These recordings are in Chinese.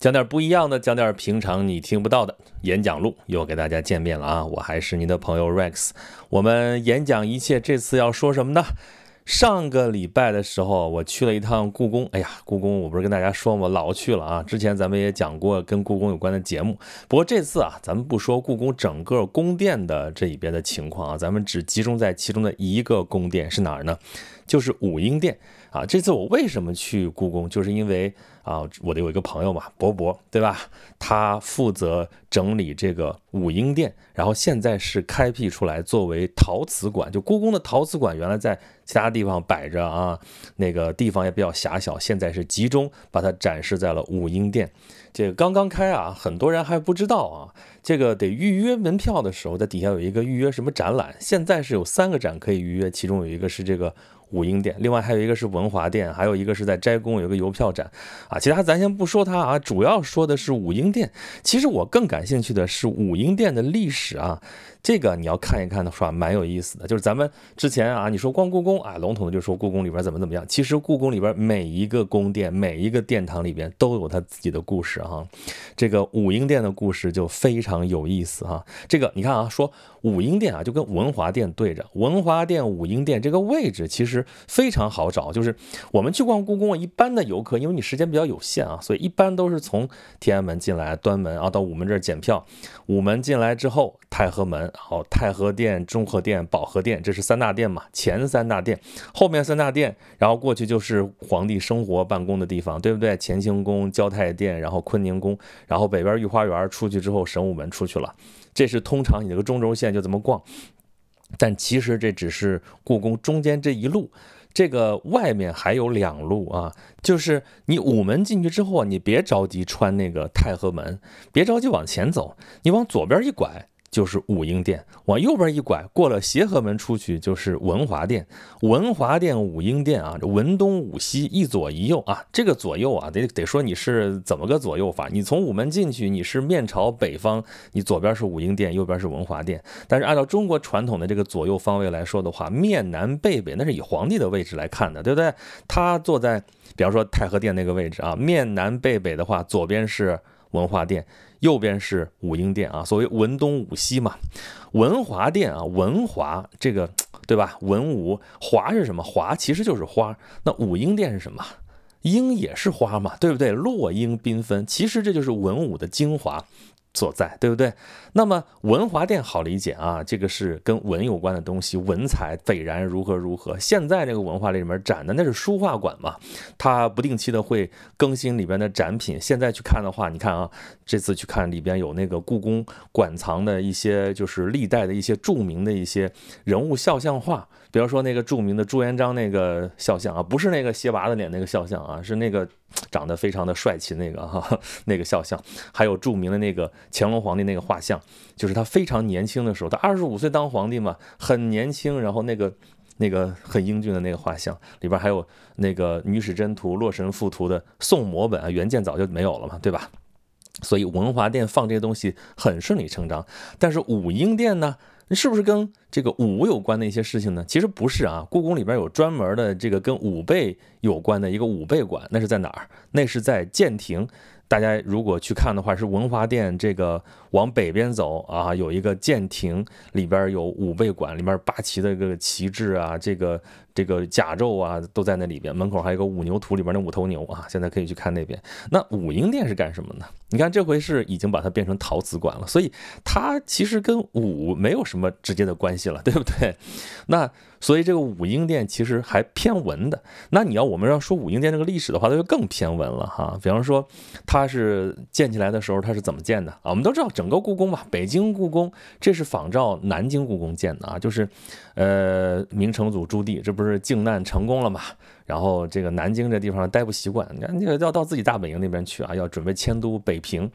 讲点不一样的，讲点平常你听不到的演讲录，又给大家见面了啊！我还是您的朋友 Rex。我们演讲一切，这次要说什么呢？上个礼拜的时候，我去了一趟故宫。哎呀，故宫我不是跟大家说吗？老去了啊！之前咱们也讲过跟故宫有关的节目。不过这次啊，咱们不说故宫整个宫殿的这一边的情况啊，咱们只集中在其中的一个宫殿是哪儿呢？就是武英殿啊。这次我为什么去故宫？就是因为。啊，我的有一个朋友嘛，博博，对吧？他负责整理这个武英殿，然后现在是开辟出来作为陶瓷馆。就故宫的陶瓷馆原来在其他地方摆着啊，那个地方也比较狭小，现在是集中把它展示在了武英殿。这个刚刚开啊，很多人还不知道啊，这个得预约门票的时候，在底下有一个预约什么展览。现在是有三个展可以预约，其中有一个是这个。武英殿，另外还有一个是文华殿，还有一个是在斋宫有个邮票展，啊，其他咱先不说它啊，主要说的是武英殿。其实我更感兴趣的是武英殿的历史啊。这个你要看一看的话，蛮有意思的。就是咱们之前啊，你说逛故宫啊，笼统的就说故宫里边怎么怎么样。其实故宫里边每一个宫殿、每一个殿堂里边都有它自己的故事哈。这个武英殿的故事就非常有意思哈。这个你看啊，说武英殿啊，就跟文华殿对着，文华殿、武英殿这个位置其实非常好找。就是我们去逛故宫，一般的游客，因为你时间比较有限啊，所以一般都是从天安门进来，端门啊到午门这儿检票，午门进来之后，太和门。好，太和殿、中和殿、保和殿，这是三大殿嘛？前三大殿，后面三大殿，然后过去就是皇帝生活办公的地方，对不对？乾清宫、交泰殿，然后坤宁宫，然后北边御花园出去之后，神武门出去了。这是通常你这个中轴线就这么逛，但其实这只是故宫中间这一路，这个外面还有两路啊，就是你午门进去之后，你别着急穿那个太和门，别着急往前走，你往左边一拐。就是武英殿，往右边一拐，过了协和门出去就是文华殿。文华殿、武英殿啊，这文东武西，一左一右啊。这个左右啊，得得说你是怎么个左右法？你从午门进去，你是面朝北方，你左边是武英殿，右边是文华殿。但是按照中国传统的这个左右方位来说的话，面南背北，那是以皇帝的位置来看的，对不对？他坐在，比方说太和殿那个位置啊，面南背北的话，左边是。文化殿右边是武英殿啊，所谓文东武西嘛。文华殿啊，文华这个对吧？文武华是什么？华其实就是花。那武英殿是什么？英也是花嘛，对不对？落英缤纷，其实这就是文武的精华。所在，对不对？那么文华殿好理解啊，这个是跟文有关的东西，文采斐然，如何如何。现在这个文化里面展的那是书画馆嘛，它不定期的会更新里边的展品。现在去看的话，你看啊，这次去看里边有那个故宫馆藏的一些，就是历代的一些著名的一些人物肖像画，比方说那个著名的朱元璋那个肖像啊，不是那个斜拔的脸那个肖像啊，是那个。长得非常的帅气，那个哈，那个肖像，还有著名的那个乾隆皇帝那个画像，就是他非常年轻的时候，他二十五岁当皇帝嘛，很年轻，然后那个那个很英俊的那个画像里边还有那个《女史箴图》《洛神赋图》的宋摹本啊，原件早就没有了嘛，对吧？所以文华殿放这些东西很顺理成章，但是武英殿呢？是不是跟这个武有关的一些事情呢？其实不是啊，故宫里边有专门的这个跟武备有关的一个武备馆，那是在哪儿？那是在建亭。大家如果去看的话，是文华殿这个往北边走啊，有一个建亭，里边有武备馆，里面八旗的这个旗帜啊，这个这个甲胄啊都在那里边。门口还有个五牛图里边的五头牛啊，现在可以去看那边。那武英殿是干什么呢？你看这回是已经把它变成陶瓷馆了，所以它其实跟武没有什么直接的关系了，对不对？那。所以这个武英殿其实还偏文的。那你要我们要说武英殿这个历史的话，它就更偏文了哈。比方说，它它是建起来的时候它是怎么建的啊？我们都知道整个故宫吧，北京故宫这是仿照南京故宫建的啊，就是呃明成祖朱棣这不是靖难成功了嘛？然后这个南京这地方待不习惯，你看个要到自己大本营那边去啊，要准备迁都北平，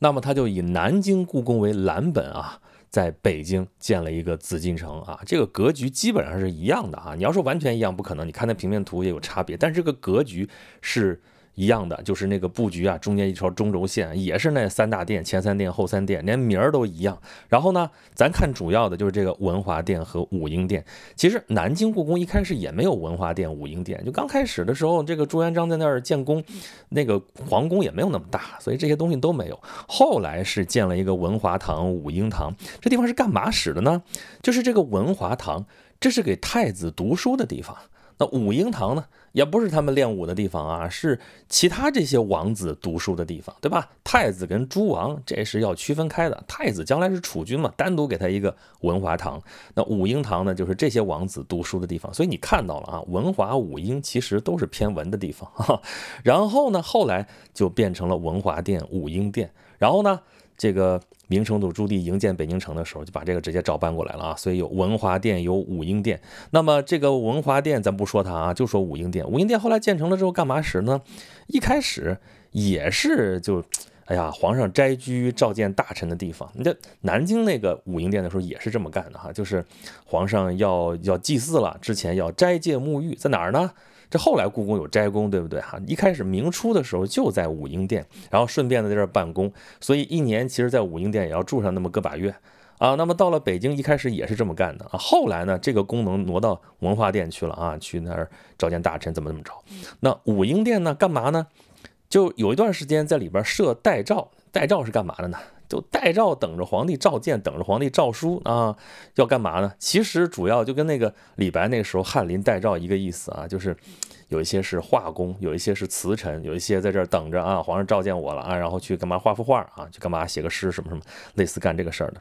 那么他就以南京故宫为蓝本啊。在北京建了一个紫禁城啊，这个格局基本上是一样的啊。你要说完全一样不可能，你看那平面图也有差别，但是这个格局是一样的，就是那个布局啊，中间一条中轴线，也是那三大殿，前三殿后三殿，连名儿都一样。然后呢，咱看主要的就是这个文华殿和武英殿。其实南京故宫一开始也没有文华殿、武英殿，就刚开始的时候，这个朱元璋在那儿建宫，那个皇宫也没有那么大，所以这些东西都没有。后来是建了一个文华堂、武英堂，这地方是干嘛使的呢？就是这个文华堂，这是给太子读书的地方。那武英堂呢，也不是他们练武的地方啊，是其他这些王子读书的地方，对吧？太子跟诸王这是要区分开的。太子将来是储君嘛，单独给他一个文华堂。那武英堂呢，就是这些王子读书的地方。所以你看到了啊，文华武英其实都是偏文的地方。然后呢，后来就变成了文华殿、武英殿。然后呢？这个明成祖朱棣营建北京城的时候，就把这个直接照搬过来了啊，所以有文华殿，有武英殿。那么这个文华殿咱不说它啊，就说武英殿。武英殿后来建成了之后干嘛使呢？一开始也是就，哎呀，皇上斋居召见大臣的地方。你这南京那个武英殿的时候也是这么干的哈，就是皇上要要祭祀了，之前要斋戒沐浴，在哪儿呢？这后来故宫有斋宫，对不对哈？一开始明初的时候就在武英殿，然后顺便在这儿办公，所以一年其实，在武英殿也要住上那么个把月啊。那么到了北京，一开始也是这么干的啊。后来呢，这个功能挪到文化殿去了啊，去那儿召见大臣，怎么怎么着。那武英殿呢，干嘛呢？就有一段时间在里边设代诏，代诏是干嘛的呢？就代诏等着皇帝召见，等着皇帝诏书啊，要干嘛呢？其实主要就跟那个李白那个时候翰林代诏一个意思啊，就是有一些是画工，有一些是词臣，有一些在这儿等着啊，皇上召见我了啊，然后去干嘛画幅画啊，去干嘛写个诗什么什么，类似干这个事儿的。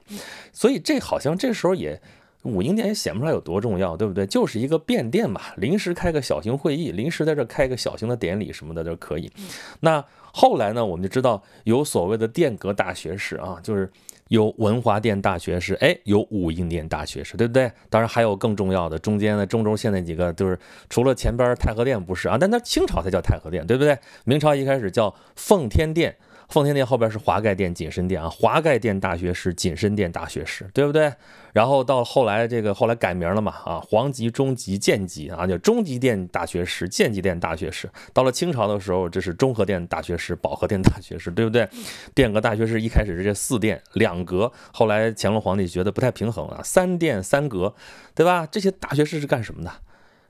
所以这好像这时候也武英殿也显不出来有多重要，对不对？就是一个便殿嘛，临时开个小型会议，临时在这开个小型的典礼什么的都可以。那。后来呢，我们就知道有所谓的殿阁大学士啊，就是有文华殿大学士，哎，有武英殿大学士，对不对？当然还有更重要的，中间的中轴线那几个，就是除了前边太和殿不是啊，但它清朝才叫太和殿，对不对？明朝一开始叫奉天殿。奉天殿后边是华盖殿、谨慎殿啊，华盖殿大学士、谨慎殿大学士，对不对？然后到后来这个后来改名了嘛啊，皇级、中级、监级啊，叫中级殿大学士、监级殿大学士。到了清朝的时候，这是中和殿大学士、保和殿大学士，对不对？殿阁大学士一开始是这四殿两阁，后来乾隆皇帝觉得不太平衡啊，三殿三阁，对吧？这些大学士是干什么的？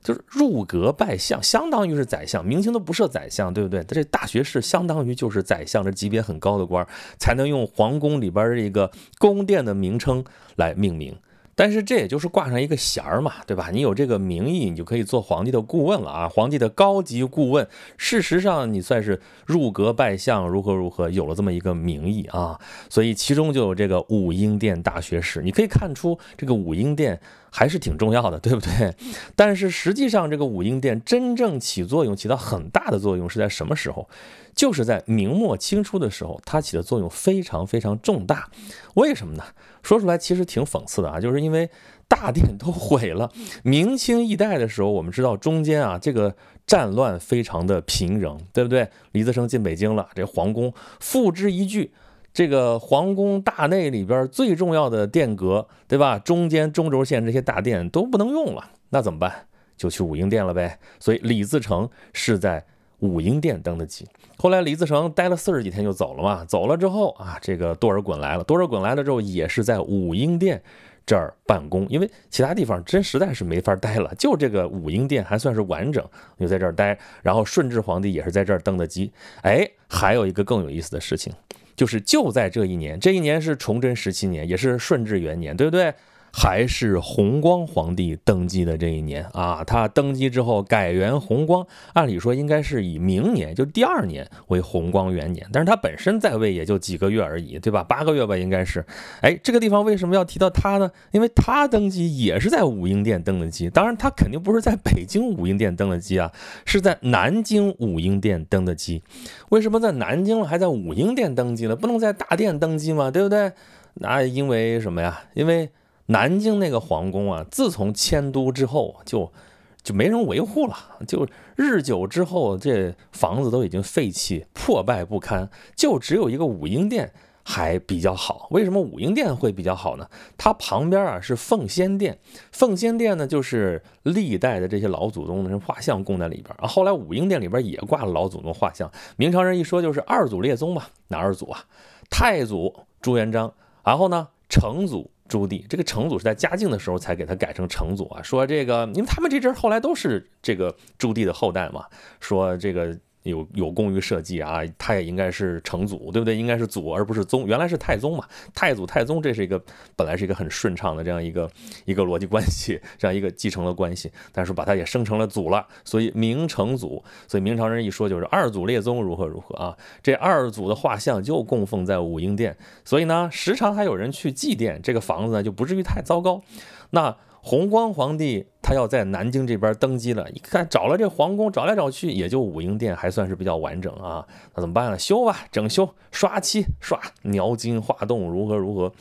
就是入阁拜相，相当于是宰相。明清都不设宰相，对不对？这大学士相当于就是宰相，这级别很高的官，才能用皇宫里边这个宫殿的名称来命名。但是这也就是挂上一个衔儿嘛，对吧？你有这个名义，你就可以做皇帝的顾问了啊，皇帝的高级顾问。事实上，你算是入阁拜相，如何如何，有了这么一个名义啊。所以其中就有这个武英殿大学士。你可以看出，这个武英殿还是挺重要的，对不对？但是实际上，这个武英殿真正起作用、起到很大的作用是在什么时候？就是在明末清初的时候，它起的作用非常非常重大。为什么呢？说出来其实挺讽刺的啊，就是因为大殿都 毁了。明清一代的时候，我们知道中间啊，这个战乱非常的平仍，对不对？李自成进北京了，这皇宫付之一炬，这个皇宫大内里边最重要的殿阁，对吧？中间中轴线这些大殿都不能用了，那怎么办？就去武英殿了呗。所以李自成是在。武英殿登的基，后来李自成待了四十几天就走了嘛。走了之后啊，这个多尔衮来了。多尔衮来了之后，也是在武英殿这儿办公，因为其他地方真实在是没法待了，就这个武英殿还算是完整，就在这儿待。然后顺治皇帝也是在这儿登的基。哎，还有一个更有意思的事情，就是就在这一年，这一年是崇祯十七年，也是顺治元年，对不对？还是弘光皇帝登基的这一年啊，他登基之后改元弘光，按理说应该是以明年就第二年为弘光元年，但是他本身在位也就几个月而已，对吧？八个月吧，应该是。哎，这个地方为什么要提到他呢？因为他登基也是在武英殿登的基，当然他肯定不是在北京武英殿登的基啊，是在南京武英殿登的基。为什么在南京了还在武英殿登基呢？不能在大殿登基吗？对不对？那因为什么呀？因为。南京那个皇宫啊，自从迁都之后，就就没人维护了，就日久之后，这房子都已经废弃、破败不堪，就只有一个武英殿还比较好。为什么武英殿会比较好呢？它旁边啊是奉先殿，奉先殿呢就是历代的这些老祖宗的画像供在里边啊。后来武英殿里边也挂了老祖宗画像。明朝人一说就是二祖列宗嘛，哪二祖啊？太祖朱元璋，然后呢成祖。朱棣，这个成祖是在嘉靖的时候才给他改成成祖啊。说这个，因为他们这支后来都是这个朱棣的后代嘛。说这个。有有功于社稷啊，他也应该是成祖，对不对？应该是祖而不是宗，原来是太宗嘛，太祖太宗，这是一个本来是一个很顺畅的这样一个一个逻辑关系，这样一个继承的关系，但是把他也生成了祖了，所以明成祖，所以明朝人一说就是二祖列宗如何如何啊，这二祖的画像就供奉在武英殿，所以呢，时常还有人去祭奠这个房子呢，就不至于太糟糕，那。弘光皇帝他要在南京这边登基了，一看找了这皇宫，找来找去也就武英殿还算是比较完整啊，那怎么办呢？修吧，整修，刷漆，刷描金画栋，如何如何？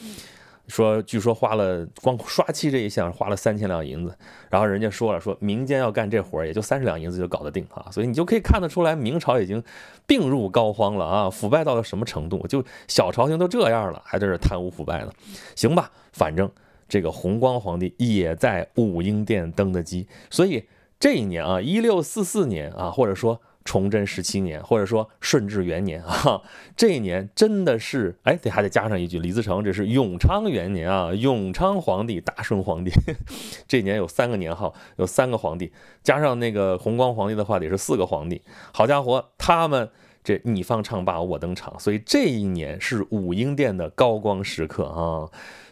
说据说花了光刷漆这一项花了三千两银子，然后人家说了，说民间要干这活也就三十两银子就搞得定啊，所以你就可以看得出来，明朝已经病入膏肓了啊，腐败到了什么程度？就小朝廷都这样了，还在这贪污腐败呢？行吧，反正。这个弘光皇帝也在武英殿登的基，所以这一年啊，一六四四年啊，或者说崇祯十七年，或者说顺治元年啊，这一年真的是，哎，得还得加上一句，李自成这是永昌元年啊，永昌皇帝大顺皇帝，这年有三个年号，有三个皇帝，加上那个弘光皇帝的话，得是四个皇帝。好家伙，他们这你方唱罢我登场，所以这一年是武英殿的高光时刻啊。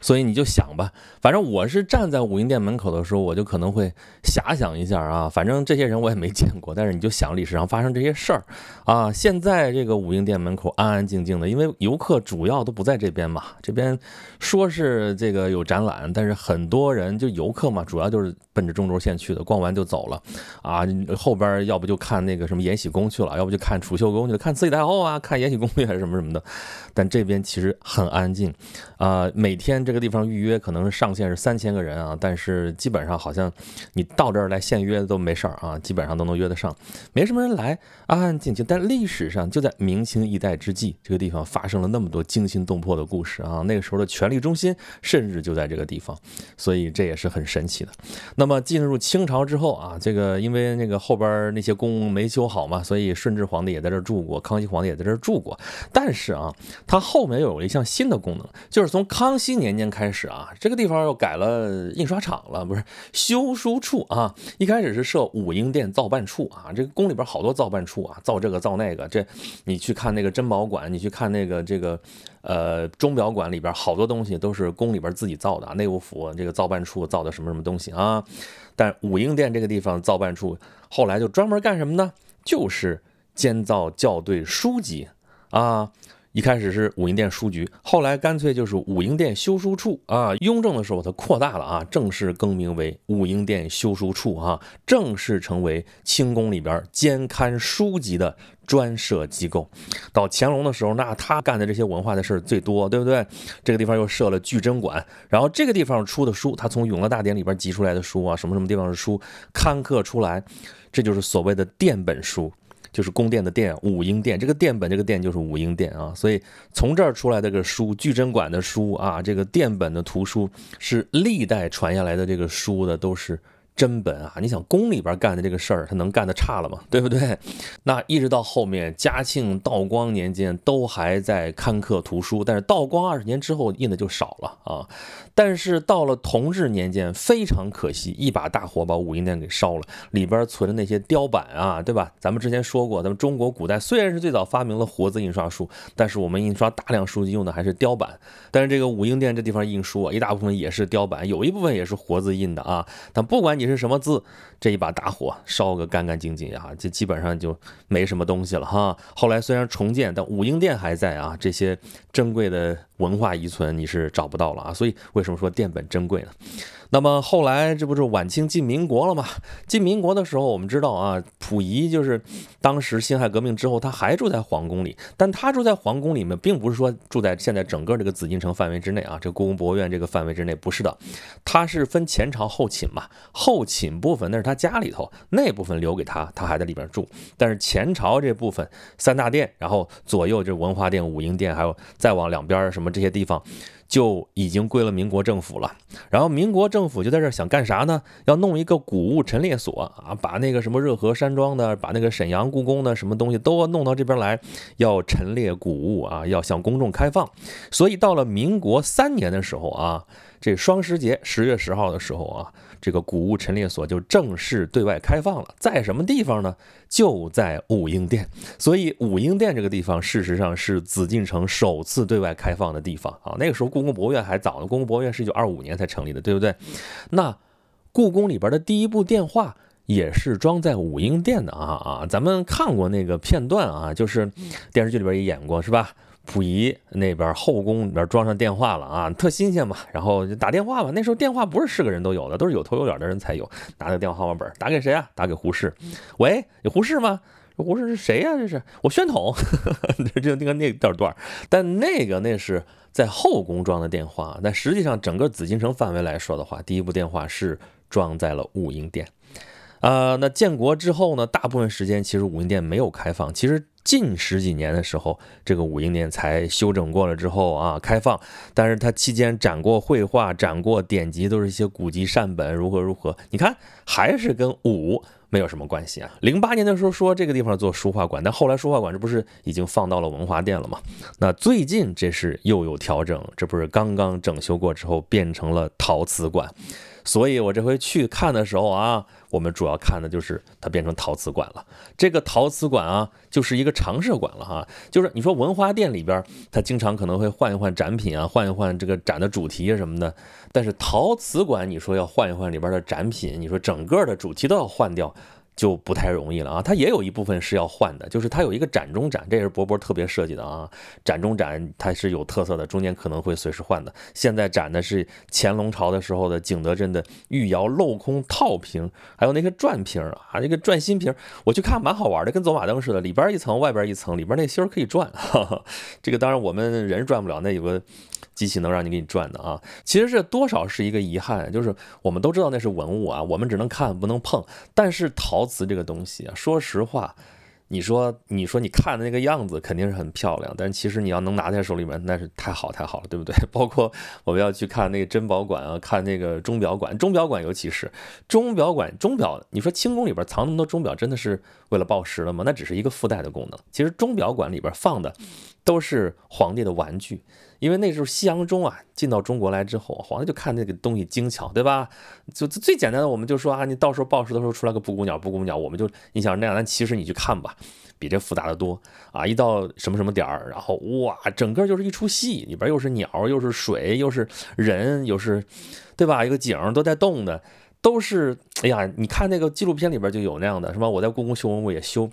所以你就想吧，反正我是站在武英殿门口的时候，我就可能会遐想一下啊。反正这些人我也没见过，但是你就想历史上发生这些事儿啊。现在这个武英殿门口安安静静的，因为游客主要都不在这边嘛。这边说是这个有展览，但是很多人就游客嘛，主要就是奔着中轴线去的，逛完就走了啊。后边要不就看那个什么延禧宫去了，要不就看储秀宫去了，看慈禧太后啊，看延禧攻略还是什么什么的。但这边其实很安静啊，每天。这个这个地方预约可能上限是三千个人啊，但是基本上好像你到这儿来现约都没事儿啊，基本上都能约得上，没什么人来，安安静静。但历史上就在明清一代之际，这个地方发生了那么多惊心动魄的故事啊，那个时候的权力中心甚至就在这个地方，所以这也是很神奇的。那么进入清朝之后啊，这个因为那个后边那些宫没修好嘛，所以顺治皇帝也在这儿住过，康熙皇帝也在这儿住过。但是啊，它后面又有一项新的功能，就是从康熙年。年开始啊，这个地方又改了印刷厂了，不是修书处啊。一开始是设武英殿造办处啊，这个宫里边好多造办处啊，造这个造那个。这你去看那个珍宝馆，你去看那个这个呃钟表馆里边好多东西都是宫里边自己造的啊，内务府这个造办处造的什么什么东西啊。但武英殿这个地方造办处后来就专门干什么呢？就是监造校对书籍啊。一开始是武英殿书局，后来干脆就是武英殿修书处啊。雍正的时候，它扩大了啊，正式更名为武英殿修书处啊，正式成为清宫里边监刊书籍的专设机构。到乾隆的时候，那他干的这些文化的事儿最多，对不对？这个地方又设了巨珍馆，然后这个地方出的书，他从《永乐大典》里边集出来的书啊，什么什么地方的书刊刻出来，这就是所谓的殿本书。就是宫殿的殿，武英殿。这个殿本，这个殿就是武英殿啊。所以从这儿出来的这个书，聚珍馆的书啊，这个殿本的图书是历代传下来的这个书的都是。真本啊！你想宫里边干的这个事儿，他能干得差了吗？对不对？那一直到后面嘉庆、道光年间都还在刊刻图书，但是道光二十年之后印的就少了啊。但是到了同治年间，非常可惜，一把大火把武英殿给烧了，里边存的那些雕版啊，对吧？咱们之前说过，咱们中国古代虽然是最早发明了活字印刷术，但是我们印刷大量书籍用的还是雕版。但是这个武英殿这地方印书啊，一大部分也是雕版，有一部分也是活字印的啊。但不管你。是什么字？这一把大火烧个干干净净啊，这基本上就没什么东西了哈。后来虽然重建，但武英殿还在啊，这些珍贵的文化遗存你是找不到了啊。所以为什么说殿本珍贵呢？那么后来这不是晚清进民国了吗？进民国的时候，我们知道啊，溥仪就是当时辛亥革命之后，他还住在皇宫里，但他住在皇宫里面，并不是说住在现在整个这个紫禁城范围之内啊，这故宫博物院这个范围之内不是的，他是分前朝后寝嘛，后。后寝部分那是他家里头，那部分留给他，他还在里边住。但是前朝这部分三大殿，然后左右这文华殿、武英殿，还有再往两边什么这些地方。就已经归了民国政府了，然后民国政府就在这想干啥呢？要弄一个古物陈列所啊，把那个什么热河山庄的，把那个沈阳故宫的什么东西都弄到这边来，要陈列古物啊，要向公众开放。所以到了民国三年的时候啊，这双十节十月十号的时候啊。这个古物陈列所就正式对外开放了，在什么地方呢？就在武英殿。所以武英殿这个地方，事实上是紫禁城首次对外开放的地方啊。那个时候故宫博物院还早呢，故宫博物院是一九二五年才成立的，对不对？那故宫里边的第一部电话也是装在武英殿的啊啊！咱们看过那个片段啊，就是电视剧里边也演过，是吧？溥仪那边后宫里边装上电话了啊，特新鲜嘛，然后就打电话吧。那时候电话不是是个人都有的，都是有头有脸的人才有。拿个电话号码本，打给谁啊？打给胡适。喂，有胡适吗？我说是谁呀？这是我宣统。就那个那段段，但那个那是在后宫装的电话。但实际上整个紫禁城范围来说的话，第一部电话是装在了武英殿。啊，那建国之后呢，大部分时间其实武英殿没有开放。其实。近十几年的时候，这个武英殿才修整过了之后啊，开放。但是它期间展过绘画，展过典籍，都是一些古籍善本，如何如何。你看，还是跟武没有什么关系啊。零八年的时候说这个地方做书画馆，但后来书画馆这不是已经放到了文华殿了吗？那最近这是又有调整，这不是刚刚整修过之后变成了陶瓷馆。所以我这回去看的时候啊，我们主要看的就是它变成陶瓷馆了。这个陶瓷馆啊，就是一个常设馆了哈。就是你说文化店里边，它经常可能会换一换展品啊，换一换这个展的主题啊什么的。但是陶瓷馆，你说要换一换里边的展品，你说整个的主题都要换掉。就不太容易了啊，它也有一部分是要换的，就是它有一个展中展，这也是博博特别设计的啊。展中展它是有特色的，中间可能会随时换的。现在展的是乾隆朝的时候的景德镇的御窑镂空套瓶，还有那个转瓶啊，那个转心瓶，我去看蛮好玩的，跟走马灯似的，里边一层，外边一层，里边那芯儿可以转。这个当然我们人转不了，那有个。机器能让你给你转的啊，其实这多少是一个遗憾，就是我们都知道那是文物啊，我们只能看不能碰。但是陶瓷这个东西啊，说实话，你说你说你看的那个样子肯定是很漂亮，但是其实你要能拿在手里面，那是太好太好了，对不对？包括我们要去看那个珍宝馆啊，看那个钟表馆，钟表馆尤其是钟表馆，钟表，你说清宫里边藏那么多钟表，真的是为了报时了吗？那只是一个附带的功能。其实钟表馆里边放的都是皇帝的玩具。因为那时候西洋钟啊进到中国来之后，皇帝就看那个东西精巧，对吧？就最简单的，我们就说啊，你到时候报时的时候出来个布谷鸟，布谷鸟，我们就你想那样，但其实你去看吧，比这复杂的多啊！一到什么什么点儿，然后哇，整个就是一出戏，里边又是鸟，又是水，又是人，又是，对吧？一个景都在动的，都是哎呀，你看那个纪录片里边就有那样的，是吧？我在故宫修文物也修。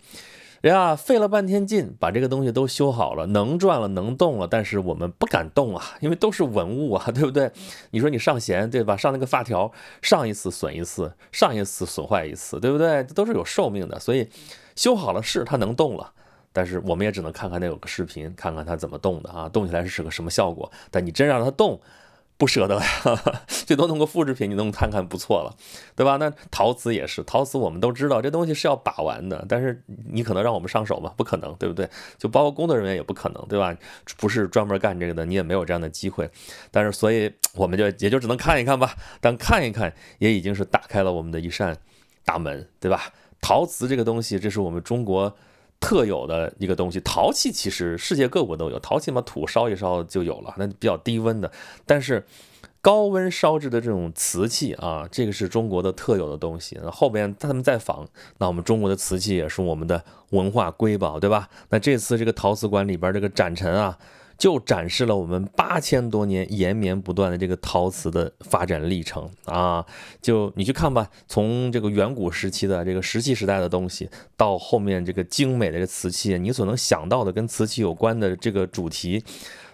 呀，费了半天劲把这个东西都修好了，能转了，能动了，但是我们不敢动啊，因为都是文物啊，对不对？你说你上弦，对吧？上那个发条，上一次损一次，上一次损坏一次，对不对？都是有寿命的，所以修好了是它能动了，但是我们也只能看看那有个视频，看看它怎么动的啊，动起来是个什么效果。但你真让它动。不舍得呀，最多弄个复制品，你能看看不错了，对吧？那陶瓷也是，陶瓷我们都知道这东西是要把玩的，但是你可能让我们上手吗？不可能，对不对？就包括工作人员也不可能，对吧？不是专门干这个的，你也没有这样的机会。但是，所以我们就也就只能看一看吧。但看一看，也已经是打开了我们的一扇大门，对吧？陶瓷这个东西，这是我们中国。特有的一个东西，陶器其实世界各国都有，陶器嘛土烧一烧就有了，那比较低温的。但是高温烧制的这种瓷器啊，这个是中国的特有的东西。那后边他们在仿，那我们中国的瓷器也是我们的文化瑰宝，对吧？那这次这个陶瓷馆里边这个展陈啊。就展示了我们八千多年延绵不断的这个陶瓷的发展历程啊！就你去看吧，从这个远古时期的这个石器时代的东西，到后面这个精美的这瓷器，你所能想到的跟瓷器有关的这个主题，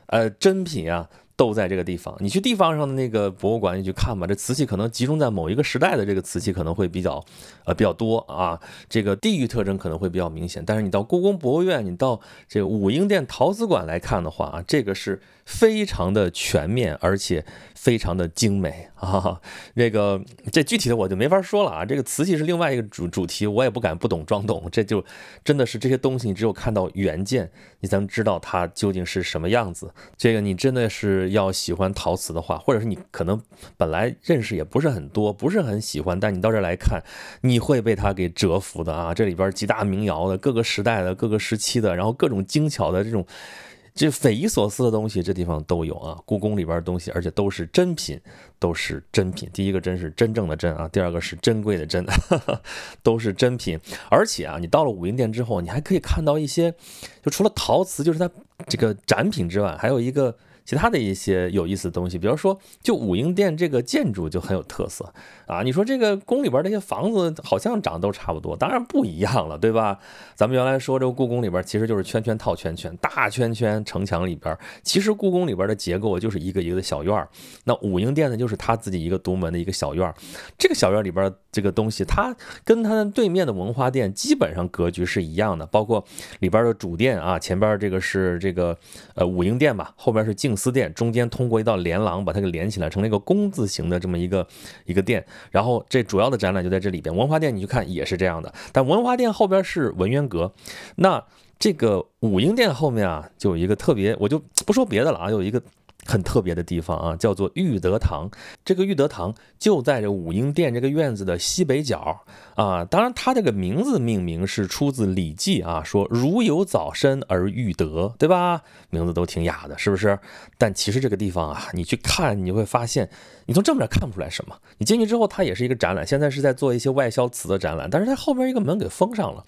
呃，珍品啊。都在这个地方。你去地方上的那个博物馆，你去看吧，这瓷器可能集中在某一个时代的这个瓷器可能会比较呃比较多啊，这个地域特征可能会比较明显。但是你到故宫博物院，你到这个武英殿陶瓷馆来看的话啊，这个是。非常的全面，而且非常的精美 啊！这个这具体的我就没法说了啊。这个瓷器是另外一个主主题，我也不敢不懂装懂。这就真的是这些东西，你只有看到原件，你才能知道它究竟是什么样子。这个你真的是要喜欢陶瓷的话，或者是你可能本来认识也不是很多，不是很喜欢，但你到这儿来看，你会被它给折服的啊！这里边几大名窑的各个时代的各个时期的，然后各种精巧的这种。这匪夷所思的东西，这地方都有啊！故宫里边的东西，而且都是真品，都是真品。第一个真是真正的真啊，第二个是珍贵的珍，都是真品。而且啊，你到了武英殿之后，你还可以看到一些，就除了陶瓷，就是它这个展品之外，还有一个。其他的一些有意思的东西，比如说，就武英殿这个建筑就很有特色啊。你说这个宫里边这些房子好像长得都差不多，当然不一样了，对吧？咱们原来说这个故宫里边其实就是圈圈套圈圈，大圈圈城墙里边，其实故宫里边的结构就是一个一个的小院儿。那武英殿呢，就是他自己一个独门的一个小院儿。这个小院里边这个东西，它跟它的对面的文化殿基本上格局是一样的，包括里边的主殿啊，前边这个是这个呃武英殿吧，后边是静。思殿中间通过一道连廊把它给连起来，成了一个工字形的这么一个一个殿。然后这主要的展览就在这里边。文华殿你去看也是这样的，但文华殿后边是文渊阁。那这个武英殿后面啊，就有一个特别，我就不说别的了啊，有一个。很特别的地方啊，叫做玉德堂。这个玉德堂就在这武英殿这个院子的西北角啊。当然，它这个名字命名是出自《礼记》啊，说“如有早身而玉德”，对吧？名字都挺雅的，是不是？但其实这个地方啊，你去看，你会发现，你从正面看不出来什么。你进去之后，它也是一个展览，现在是在做一些外销瓷的展览，但是它后边一个门给封上了。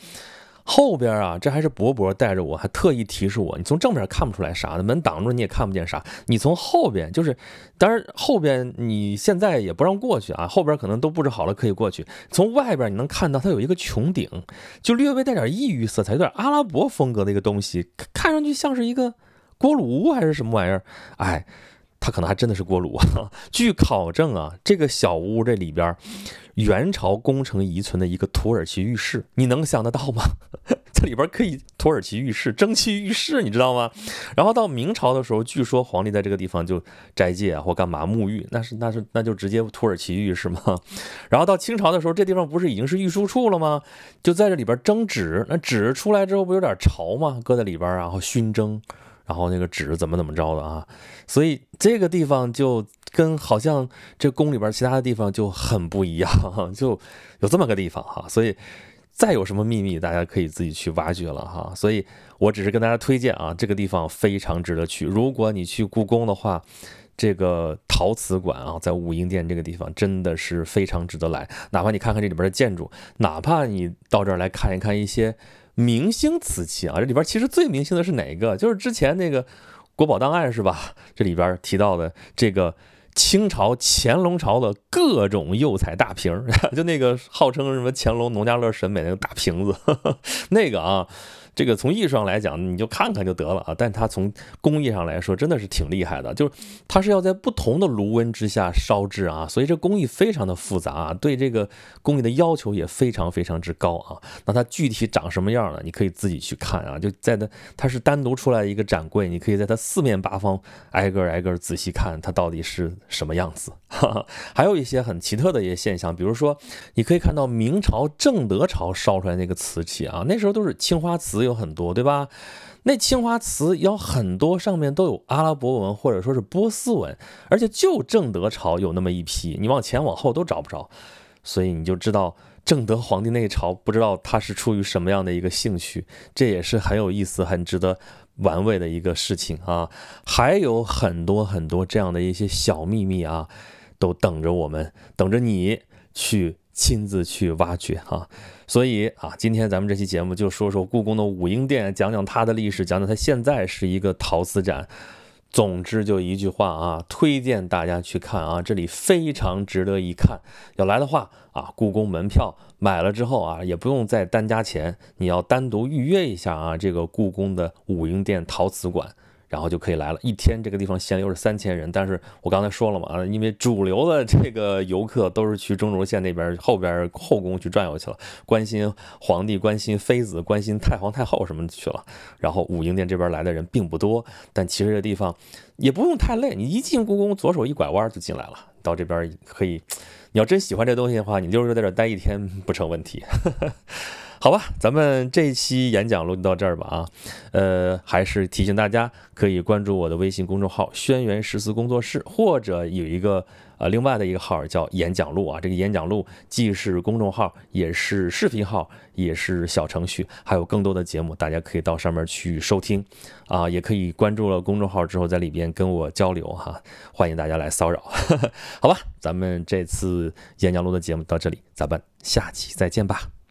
后边啊，这还是伯伯带着我，还特意提示我，你从正面看不出来啥的，门挡住你也看不见啥。你从后边，就是当然后边你现在也不让过去啊，后边可能都布置好了可以过去。从外边你能看到它有一个穹顶，就略微带点异域色彩，有点阿拉伯风格的一个东西，看上去像是一个锅炉还是什么玩意儿？哎。它可能还真的是锅炉啊。据考证啊，这个小屋这里边，元朝工程遗存的一个土耳其浴室，你能想得到吗？这里边可以土耳其浴室、蒸汽浴室，你知道吗？然后到明朝的时候，据说皇帝在这个地方就斋戒或干嘛沐浴，那是那是那就直接土耳其浴室吗？然后到清朝的时候，这地方不是已经是御书处了吗？就在这里边蒸纸，那纸出来之后不有点潮吗？搁在里边然后熏蒸。然后那个纸怎么怎么着的啊？所以这个地方就跟好像这宫里边其他的地方就很不一样，就有这么个地方哈。所以再有什么秘密，大家可以自己去挖掘了哈。所以我只是跟大家推荐啊，这个地方非常值得去。如果你去故宫的话，这个陶瓷馆啊，在武英殿这个地方真的是非常值得来。哪怕你看看这里边的建筑，哪怕你到这儿来看一看一些。明星瓷器啊，这里边其实最明星的是哪个？就是之前那个国宝档案是吧？这里边提到的这个清朝乾隆朝的各种釉彩大瓶，就那个号称什么乾隆农家乐审美那个大瓶子，那个啊。这个从艺术上来讲，你就看看就得了啊。但它从工艺上来说，真的是挺厉害的。就是它是要在不同的炉温之下烧制啊，所以这工艺非常的复杂啊，对这个工艺的要求也非常非常之高啊。那它具体长什么样呢？你可以自己去看啊。就在它，它是单独出来一个展柜，你可以在它四面八方挨个挨个仔细看它到底是什么样子。哈 哈还有一些很奇特的一些现象，比如说你可以看到明朝正德朝烧出来那个瓷器啊，那时候都是青花瓷。有很多，对吧？那青花瓷有很多，上面都有阿拉伯文或者说是波斯文，而且就正德朝有那么一批，你往前往后都找不着，所以你就知道正德皇帝那一朝，不知道他是出于什么样的一个兴趣，这也是很有意思、很值得玩味的一个事情啊。还有很多很多这样的一些小秘密啊，都等着我们，等着你去。亲自去挖掘哈，所以啊，今天咱们这期节目就说说故宫的武英殿，讲讲它的历史，讲讲它现在是一个陶瓷展。总之就一句话啊，推荐大家去看啊，这里非常值得一看。要来的话啊，故宫门票买了之后啊，也不用再单加钱，你要单独预约一下啊，这个故宫的武英殿陶瓷馆。然后就可以来了。一天这个地方限流是三千人，但是我刚才说了嘛，啊，因为主流的这个游客都是去中轴线那边后边后宫去转悠去了，关心皇帝、关心妃子、关心太皇太后什么去了。然后武英殿这边来的人并不多，但其实这地方也不用太累，你一进故宫，左手一拐弯就进来了。到这边可以，你要真喜欢这东西的话，你溜溜在这待一天不成问题。好吧，咱们这一期演讲录就到这儿吧啊，呃，还是提醒大家可以关注我的微信公众号“轩辕十四工作室”，或者有一个呃另外的一个号叫“演讲录”啊，这个演讲录既是公众号，也是视频号，也是小程序，还有更多的节目，大家可以到上面去收听啊，也可以关注了公众号之后在里边跟我交流哈，欢迎大家来骚扰，好吧，咱们这次演讲录的节目到这里，咱们下期再见吧。